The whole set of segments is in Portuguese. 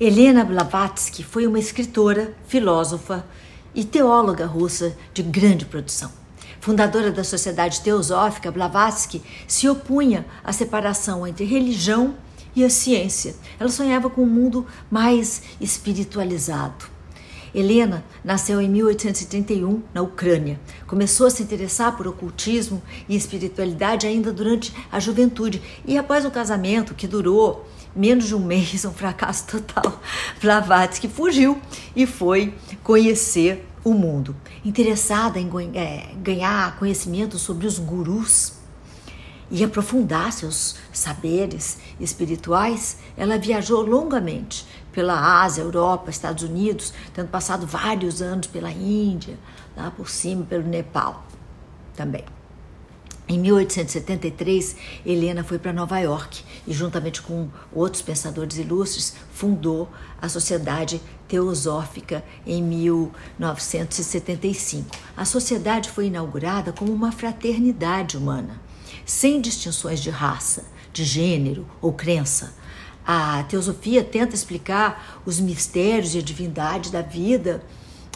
Helena Blavatsky foi uma escritora, filósofa e teóloga russa de grande produção. Fundadora da Sociedade Teosófica, Blavatsky se opunha à separação entre religião e a ciência. Ela sonhava com um mundo mais espiritualizado. Helena nasceu em 1831 na Ucrânia. Começou a se interessar por ocultismo e espiritualidade ainda durante a juventude e após o casamento que durou menos de um mês, um fracasso total, Blavatsky fugiu e foi conhecer o mundo. Interessada em é, ganhar conhecimento sobre os gurus e aprofundar seus saberes espirituais, ela viajou longamente pela Ásia, Europa, Estados Unidos, tendo passado vários anos pela Índia, lá por cima, pelo Nepal também. Em 1873, Helena foi para Nova York e, juntamente com outros pensadores ilustres, fundou a Sociedade Teosófica em 1975. A sociedade foi inaugurada como uma fraternidade humana, sem distinções de raça, de gênero ou crença. A teosofia tenta explicar os mistérios e a divindade da vida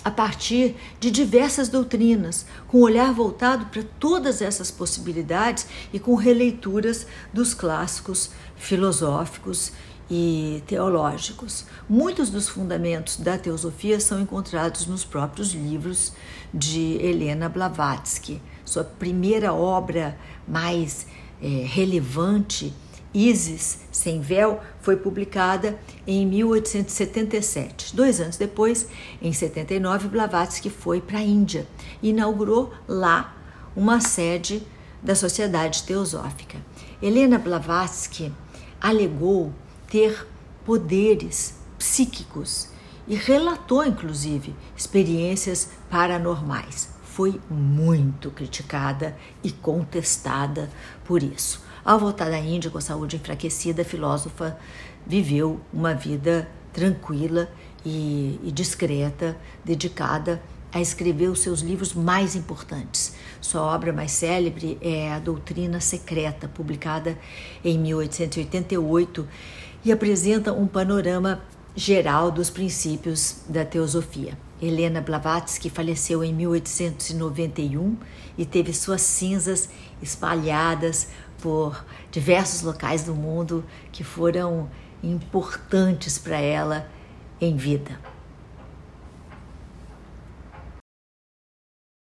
a partir de diversas doutrinas, com um olhar voltado para todas essas possibilidades e com releituras dos clássicos filosóficos e teológicos. Muitos dos fundamentos da teosofia são encontrados nos próprios livros de Helena Blavatsky. Sua primeira obra mais é, relevante Isis Sem Véu foi publicada em 1877. Dois anos depois, em 79, Blavatsky foi para a Índia e inaugurou lá uma sede da Sociedade Teosófica. Helena Blavatsky alegou ter poderes psíquicos e relatou, inclusive, experiências paranormais. Foi muito criticada e contestada por isso. Ao voltar da Índia com a saúde enfraquecida, a filósofa viveu uma vida tranquila e, e discreta, dedicada a escrever os seus livros mais importantes. Sua obra mais célebre é A Doutrina Secreta, publicada em 1888, e apresenta um panorama geral dos princípios da teosofia. Helena Blavatsky faleceu em 1891 e teve suas cinzas espalhadas por diversos locais do mundo que foram importantes para ela em vida.